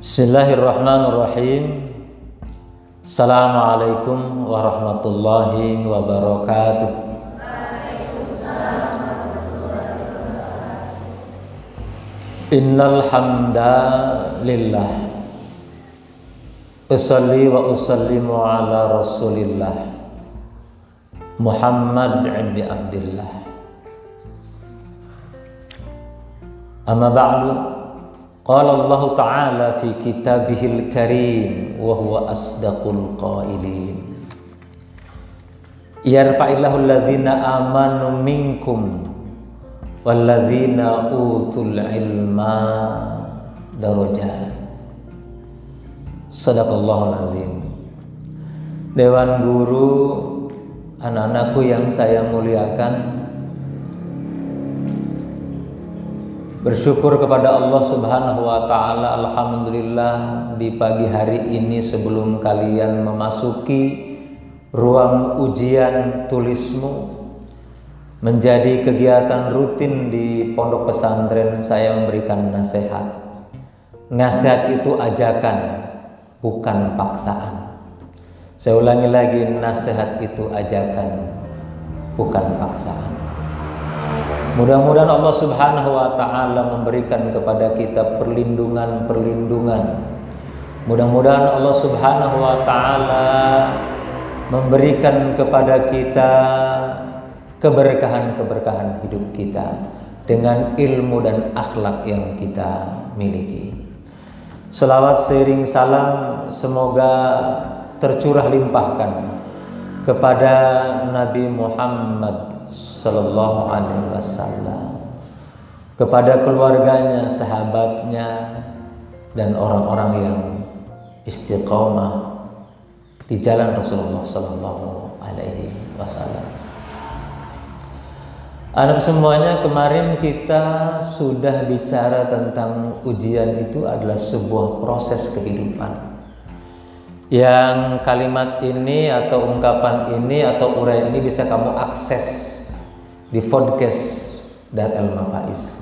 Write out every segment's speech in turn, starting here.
Bismillahirrahmanirrahim. Assalamualaikum warahmatullahi wabarakatuh. Innal hamdalillah Usalli wa usallimu ala Rasulillah Muhammad ibn Abdullah Amma ba'du Qala Allah Ta'ala fi kitabihil karim wa huwa asdaqul qailin. Yarfa'illahu alladhina amanu minkum walladzina utul ilma darajat Sadaqallahul azim. Dewan guru anak-anakku yang saya muliakan Bersyukur kepada Allah Subhanahu wa taala alhamdulillah di pagi hari ini sebelum kalian memasuki ruang ujian tulismu menjadi kegiatan rutin di pondok pesantren saya memberikan nasihat. Nasihat itu ajakan, bukan paksaan. Saya ulangi lagi, nasihat itu ajakan, bukan paksaan. Mudah-mudahan Allah Subhanahu wa taala memberikan kepada kita perlindungan-perlindungan. Mudah-mudahan Allah Subhanahu wa taala memberikan kepada kita keberkahan-keberkahan hidup kita dengan ilmu dan akhlak yang kita miliki. Selawat seiring salam semoga tercurah limpahkan kepada Nabi Muhammad sallallahu alaihi wasallam kepada keluarganya, sahabatnya dan orang-orang yang istiqomah di jalan Rasulullah sallallahu alaihi wasallam. Anak semuanya kemarin kita sudah bicara tentang ujian itu adalah sebuah proses kehidupan. Yang kalimat ini atau ungkapan ini atau uraian ini bisa kamu akses di podcast dan El Mafais.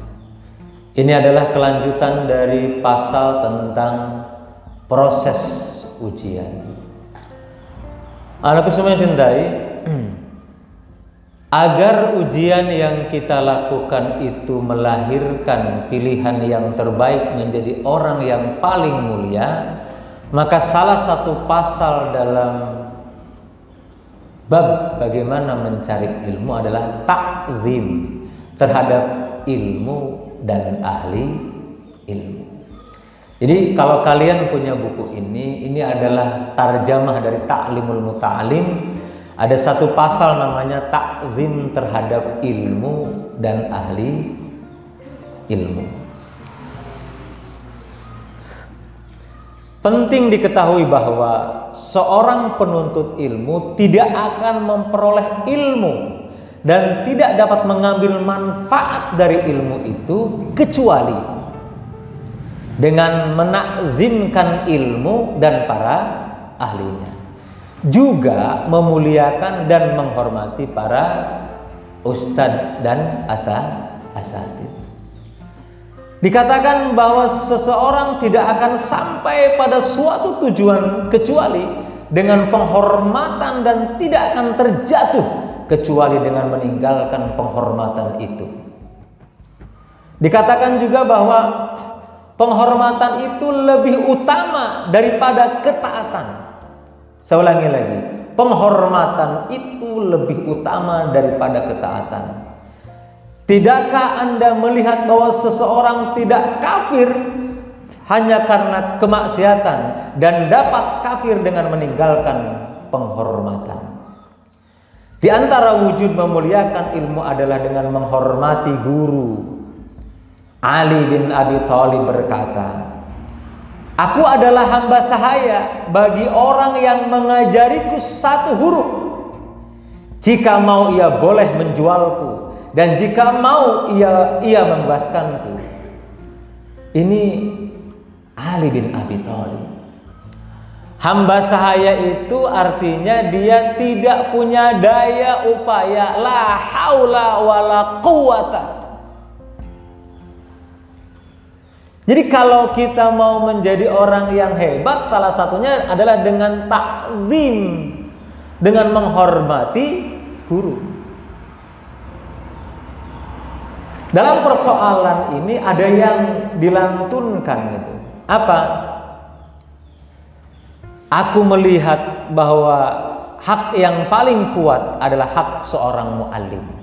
Ini adalah kelanjutan dari pasal tentang proses ujian. Anak semuanya cintai, Agar ujian yang kita lakukan itu melahirkan pilihan yang terbaik menjadi orang yang paling mulia, maka salah satu pasal dalam bab bagaimana mencari ilmu adalah takzim terhadap ilmu dan ahli ilmu. Jadi kalau kalian punya buku ini, ini adalah tarjamah dari Ta'limul Muta'alim ada satu pasal namanya takzim terhadap ilmu dan ahli ilmu. Penting diketahui bahwa seorang penuntut ilmu tidak akan memperoleh ilmu dan tidak dapat mengambil manfaat dari ilmu itu kecuali dengan menakzimkan ilmu dan para ahlinya juga memuliakan dan menghormati para ustadz dan asa asatid. Dikatakan bahwa seseorang tidak akan sampai pada suatu tujuan kecuali dengan penghormatan dan tidak akan terjatuh kecuali dengan meninggalkan penghormatan itu. Dikatakan juga bahwa penghormatan itu lebih utama daripada ketaatan. Saya ulangi lagi, penghormatan itu lebih utama daripada ketaatan. Tidakkah Anda melihat bahwa seseorang tidak kafir hanya karena kemaksiatan dan dapat kafir dengan meninggalkan penghormatan? Di antara wujud memuliakan ilmu adalah dengan menghormati guru. Ali bin Abi Thalib berkata, Aku adalah hamba sahaya bagi orang yang mengajariku satu huruf. Jika mau ia boleh menjualku dan jika mau ia ia membebaskanku. Ini Ali bin Abi Thalib. Hamba sahaya itu artinya dia tidak punya daya upaya la haula wala quwata Jadi kalau kita mau menjadi orang yang hebat salah satunya adalah dengan takzim, dengan menghormati guru. Dalam persoalan ini ada yang dilantunkan itu. Apa? Aku melihat bahwa hak yang paling kuat adalah hak seorang muallim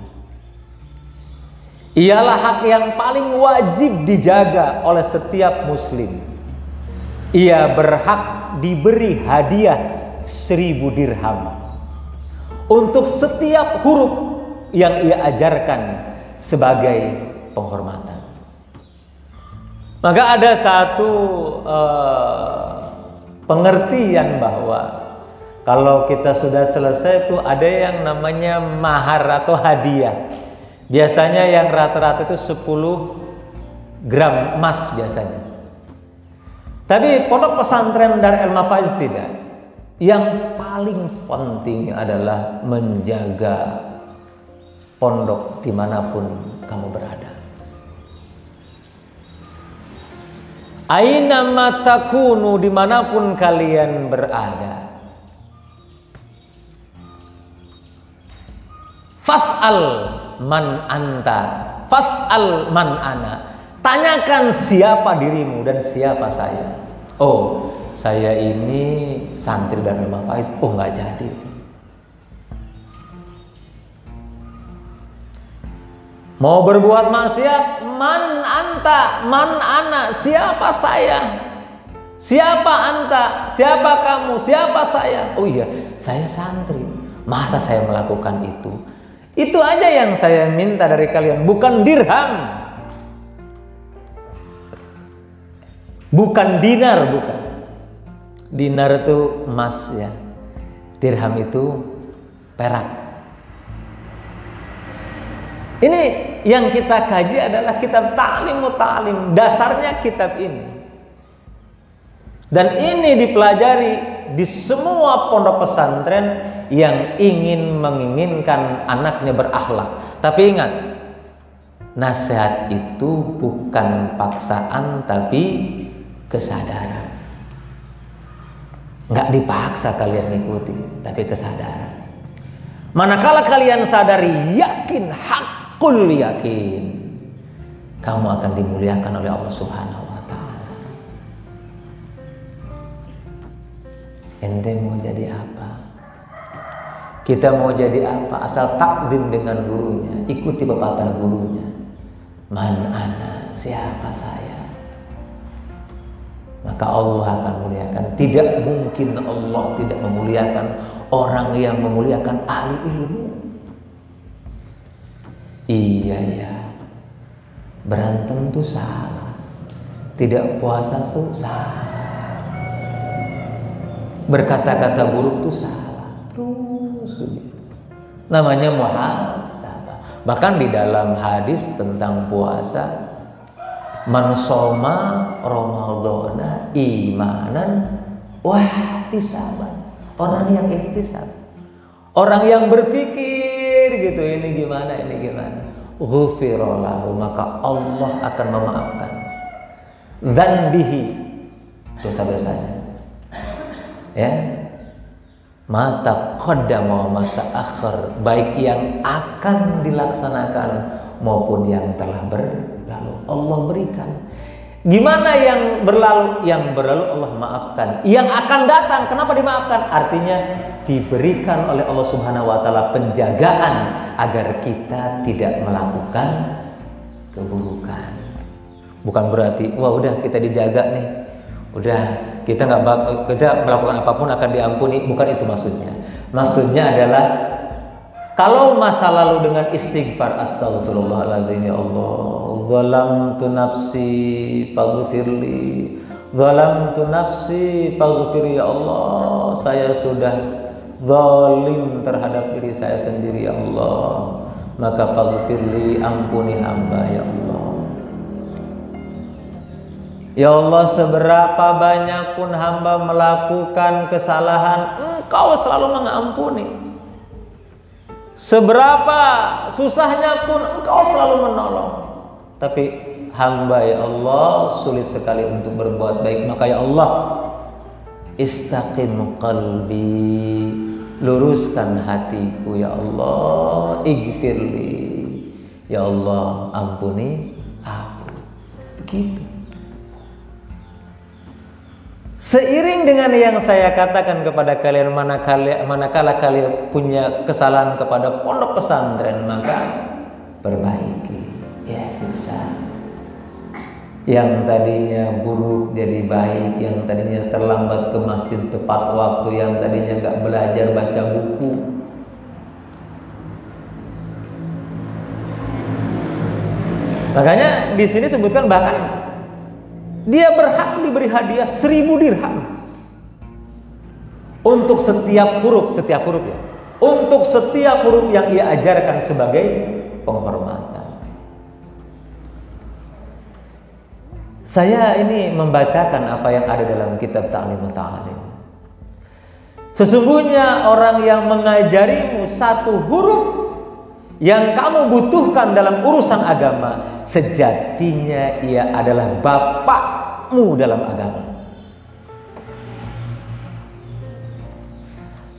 ialah hak yang paling wajib dijaga oleh setiap muslim. Ia berhak diberi hadiah seribu dirham untuk setiap huruf yang ia ajarkan sebagai penghormatan. Maka ada satu uh, pengertian bahwa kalau kita sudah selesai itu ada yang namanya mahar atau hadiah. Biasanya yang rata-rata itu 10 gram emas biasanya. Tapi pondok pesantren dari El Mafaiz tidak. Yang paling penting adalah menjaga pondok di mana pun kamu berada. Aina matakunu di mana pun kalian berada. Fas'al man anta fas'al man ana tanyakan siapa dirimu dan siapa saya oh saya ini santri dan memang Faiz oh nggak jadi itu mau berbuat maksiat man anta man ana siapa saya siapa anta siapa kamu siapa saya oh iya saya santri masa saya melakukan itu itu aja yang saya minta dari kalian, bukan dirham. Bukan dinar, bukan. Dinar itu emas ya. Dirham itu perak. Ini yang kita kaji adalah kitab ta'lim ta'lim. Dasarnya kitab ini. Dan ini dipelajari di semua pondok pesantren yang ingin menginginkan anaknya berakhlak. Tapi ingat, nasihat itu bukan paksaan tapi kesadaran. Nggak dipaksa kalian ikuti, tapi kesadaran. Manakala kalian sadari, yakin, hakul yakin, kamu akan dimuliakan oleh Allah Subhanahu wa taala. Ente mau jadi apa? Kita mau jadi apa? Asal takzim dengan gurunya, ikuti pepatah gurunya. Man ana, siapa saya? Maka Allah akan muliakan. Tidak mungkin Allah tidak memuliakan orang yang memuliakan ahli ilmu. Iya iya. Berantem tuh salah. Tidak puasa tuh salah. Berkata-kata buruk tuh salah. Terus Namanya muhasabah. Bahkan di dalam hadis tentang puasa man soma ramadhana imanan wahtisaban. Orang yang ihtisab. Orang yang berpikir gitu ini gimana ini gimana. Ghufirallahu maka Allah akan memaafkan. Dzanbihi dosa-dosanya. Ya, mata qaddama mata akhir baik yang akan dilaksanakan maupun yang telah berlalu. Allah berikan gimana yang berlalu? Yang berlalu Allah maafkan. Yang akan datang kenapa dimaafkan? Artinya diberikan oleh Allah Subhanahu wa taala penjagaan agar kita tidak melakukan keburukan. Bukan berarti wah udah kita dijaga nih. Udah kita nggak kita melakukan apa pun akan diampuni. Bukan itu maksudnya. Maksudnya adalah kalau masa lalu dengan istighfar astagfirullahaladzim ya Allah. Tu nafsi faghfirli tu nafsi faghfir ya Allah. Saya sudah zalim terhadap diri saya sendiri ya Allah. Maka faghfirli ampuni hamba ya Allah. Ya Allah seberapa banyak pun hamba melakukan kesalahan Engkau selalu mengampuni Seberapa susahnya pun Engkau selalu menolong. Tapi hamba ya Allah sulit sekali untuk berbuat baik. Maka ya Allah istaqim qalbi. Luruskan hatiku ya Allah. Igfirli ya Allah ampuni aku. Begitu Seiring dengan yang saya katakan kepada kalian manakala, manakala kalian punya kesalahan kepada pondok pesantren maka perbaiki ya bisa yang tadinya buruk jadi baik, yang tadinya terlambat ke masjid tepat waktu, yang tadinya nggak belajar baca buku. Makanya di sini sebutkan bahkan dia berhak diberi hadiah seribu dirham untuk setiap huruf, setiap huruf ya, untuk setiap huruf yang ia ajarkan sebagai penghormatan. Saya ini membacakan apa yang ada dalam kitab Ta'lim Ta'alim. Sesungguhnya orang yang mengajarimu satu huruf yang kamu butuhkan dalam urusan agama, sejatinya ia adalah bapakmu dalam agama.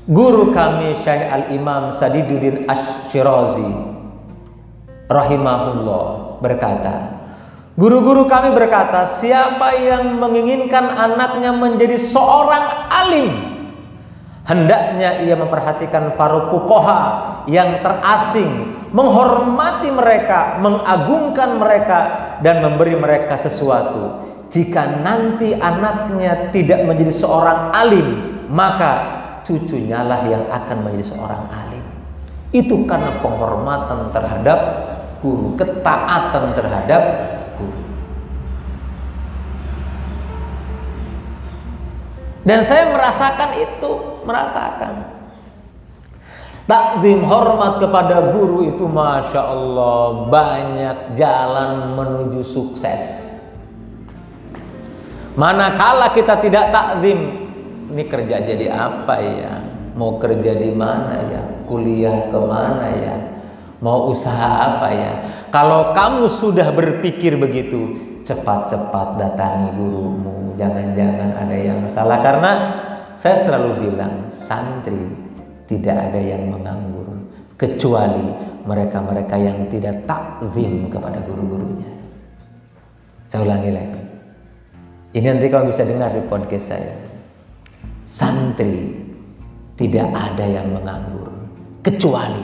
Guru kami Syekh Al-Imam Sadiduddin Ash-Shirazi rahimahullah berkata, Guru-guru kami berkata, siapa yang menginginkan anaknya menjadi seorang alim, hendaknya ia memperhatikan para pukoha yang terasing, menghormati mereka, mengagungkan mereka, dan memberi mereka sesuatu. Jika nanti anaknya tidak menjadi seorang alim, maka cucunya lah yang akan menjadi seorang alim. Itu karena penghormatan terhadap guru, ketaatan terhadap Dan saya merasakan itu, merasakan. Takzim hormat kepada guru itu Masya Allah banyak jalan menuju sukses. Manakala kita tidak takzim, ini kerja jadi apa ya? Mau kerja di mana ya? Kuliah ke mana ya? Mau usaha apa ya? Kalau kamu sudah berpikir begitu, cepat-cepat datangi gurumu jangan-jangan ada yang salah karena saya selalu bilang santri tidak ada yang menganggur kecuali mereka-mereka yang tidak takzim kepada guru-gurunya. Saya ulangi lagi. Ini nanti kamu bisa dengar di podcast saya. Santri tidak ada yang menganggur kecuali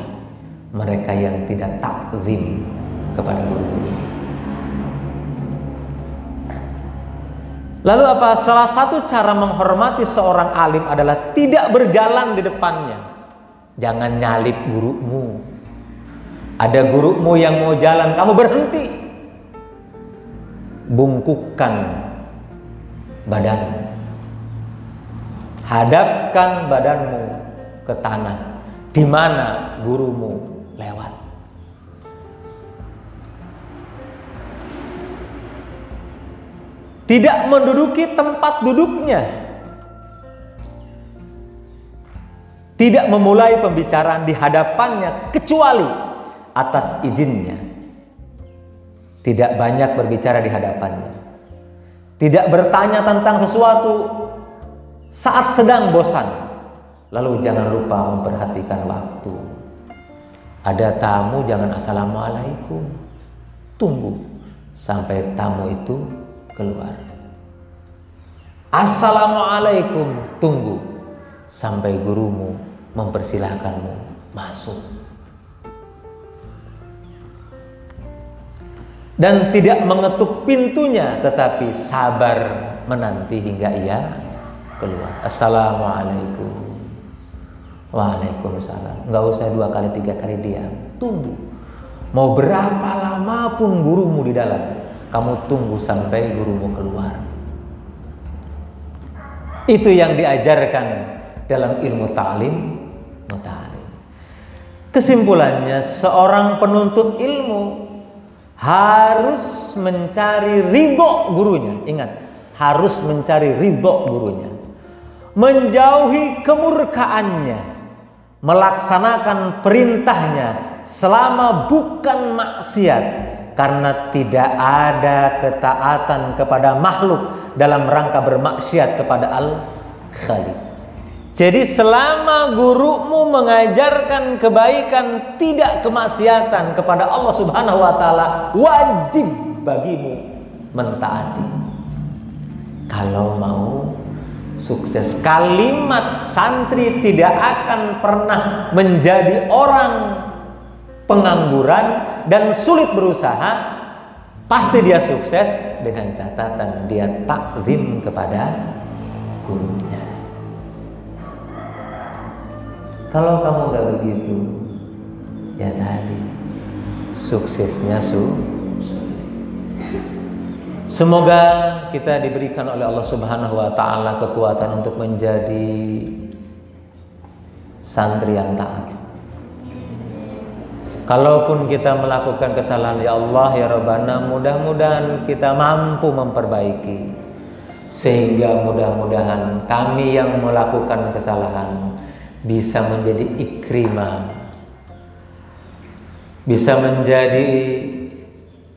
mereka yang tidak takzim kepada guru-gurunya. Lalu apa? Salah satu cara menghormati seorang alim adalah tidak berjalan di depannya. Jangan nyalip gurumu. Ada gurumu yang mau jalan, kamu berhenti. Bungkukkan badanmu. Hadapkan badanmu ke tanah di mana gurumu lewat. tidak menduduki tempat duduknya, tidak memulai pembicaraan di hadapannya kecuali atas izinnya, tidak banyak berbicara di hadapannya, tidak bertanya tentang sesuatu saat sedang bosan, lalu jangan lupa memperhatikan waktu. Ada tamu, jangan assalamualaikum, tunggu sampai tamu itu keluar. Assalamualaikum, tunggu sampai gurumu mempersilahkanmu masuk. Dan tidak mengetuk pintunya tetapi sabar menanti hingga ia keluar. Assalamualaikum. Waalaikumsalam. Enggak usah dua kali tiga kali diam. Tunggu. Mau berapa lama pun gurumu di dalam kamu tunggu sampai gurumu keluar. Itu yang diajarkan dalam ilmu ta'lim muta'alim. Kesimpulannya, seorang penuntut ilmu harus mencari ridho gurunya. Ingat, harus mencari ridho gurunya. Menjauhi kemurkaannya. Melaksanakan perintahnya selama bukan maksiat karena tidak ada ketaatan kepada makhluk dalam rangka bermaksiat kepada Al-Khaliq. Jadi selama gurumu mengajarkan kebaikan tidak kemaksiatan kepada Allah Subhanahu wa taala, wajib bagimu mentaati. Kalau mau sukses, kalimat santri tidak akan pernah menjadi orang pengangguran dan sulit berusaha, pasti dia sukses dengan catatan dia takzim kepada gurunya. Kalau kamu gak begitu, ya tadi suksesnya su. Semoga kita diberikan oleh Allah Subhanahu wa taala kekuatan untuk menjadi santri yang taat. Kalaupun kita melakukan kesalahan ya Allah ya Rabbana mudah-mudahan kita mampu memperbaiki sehingga mudah-mudahan kami yang melakukan kesalahan bisa menjadi ikrimah bisa menjadi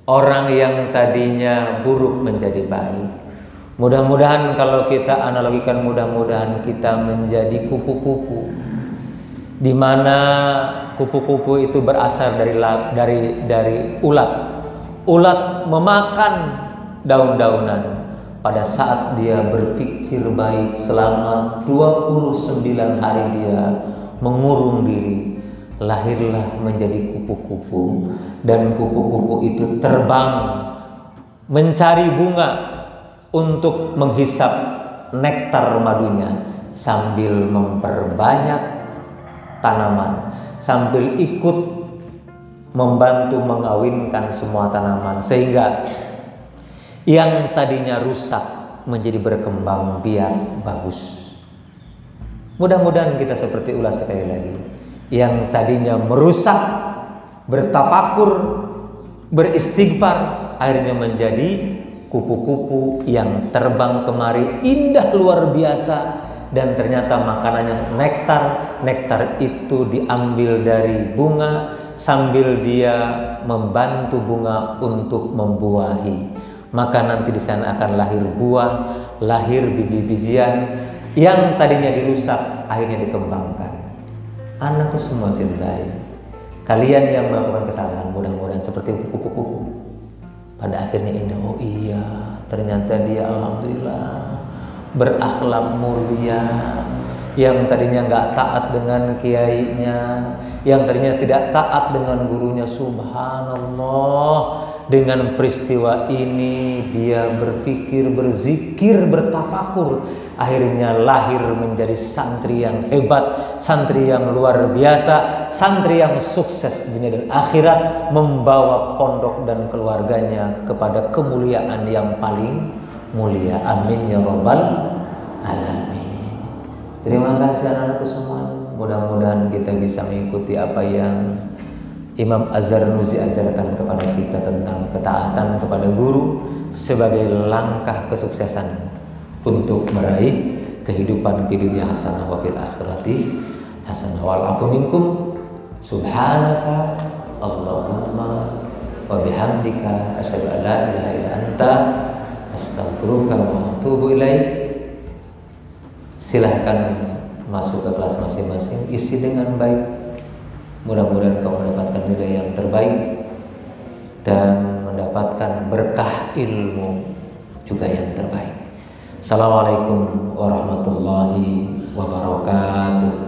orang yang tadinya buruk menjadi baik. Mudah-mudahan kalau kita analogikan mudah-mudahan kita menjadi kupu-kupu di mana kupu-kupu itu berasal dari dari dari ulat. Ulat memakan daun-daunan pada saat dia berpikir baik selama 29 hari dia mengurung diri lahirlah menjadi kupu-kupu. Dan kupu-kupu itu terbang mencari bunga untuk menghisap nektar madunya sambil memperbanyak tanaman sambil ikut membantu mengawinkan semua tanaman sehingga yang tadinya rusak menjadi berkembang biak bagus. Mudah-mudahan kita seperti ulas sekali lagi. Yang tadinya merusak, bertafakur, beristighfar, akhirnya menjadi kupu-kupu yang terbang kemari indah luar biasa dan ternyata makanannya nektar. Nektar itu diambil dari bunga sambil dia membantu bunga untuk membuahi maka nanti di sana akan lahir buah, lahir biji-bijian yang tadinya dirusak akhirnya dikembangkan. Anakku semua cintai. Kalian yang melakukan kesalahan mudah-mudahan seperti kupu-kupu. Pada akhirnya indah, oh iya, ternyata dia alhamdulillah berakhlak mulia yang tadinya nggak taat dengan kiainya, yang tadinya tidak taat dengan gurunya, subhanallah dengan peristiwa ini dia berpikir, berzikir, bertafakur. Akhirnya lahir menjadi santri yang hebat Santri yang luar biasa Santri yang sukses dunia dan akhirat Membawa pondok dan keluarganya kepada kemuliaan yang paling mulia. Amin ya Rabbal Alamin. Terima kasih anak-anakku semuanya. Mudah-mudahan kita bisa mengikuti apa yang Imam Azhar Nuzi ajarkan kepada kita tentang ketaatan kepada guru sebagai langkah kesuksesan untuk meraih kehidupan di dunia hasanah wa fil akhirati hasanah. Wal afu minkum. Subhanaka Allahumma wa bihamdika asyhadu an la ilaha illa anta astaghfiruka wa atubu ilaik. Silahkan masuk ke kelas masing-masing isi dengan baik Mudah-mudahan kau mendapatkan nilai yang terbaik dan mendapatkan berkah ilmu juga yang terbaik. Assalamualaikum warahmatullahi wabarakatuh.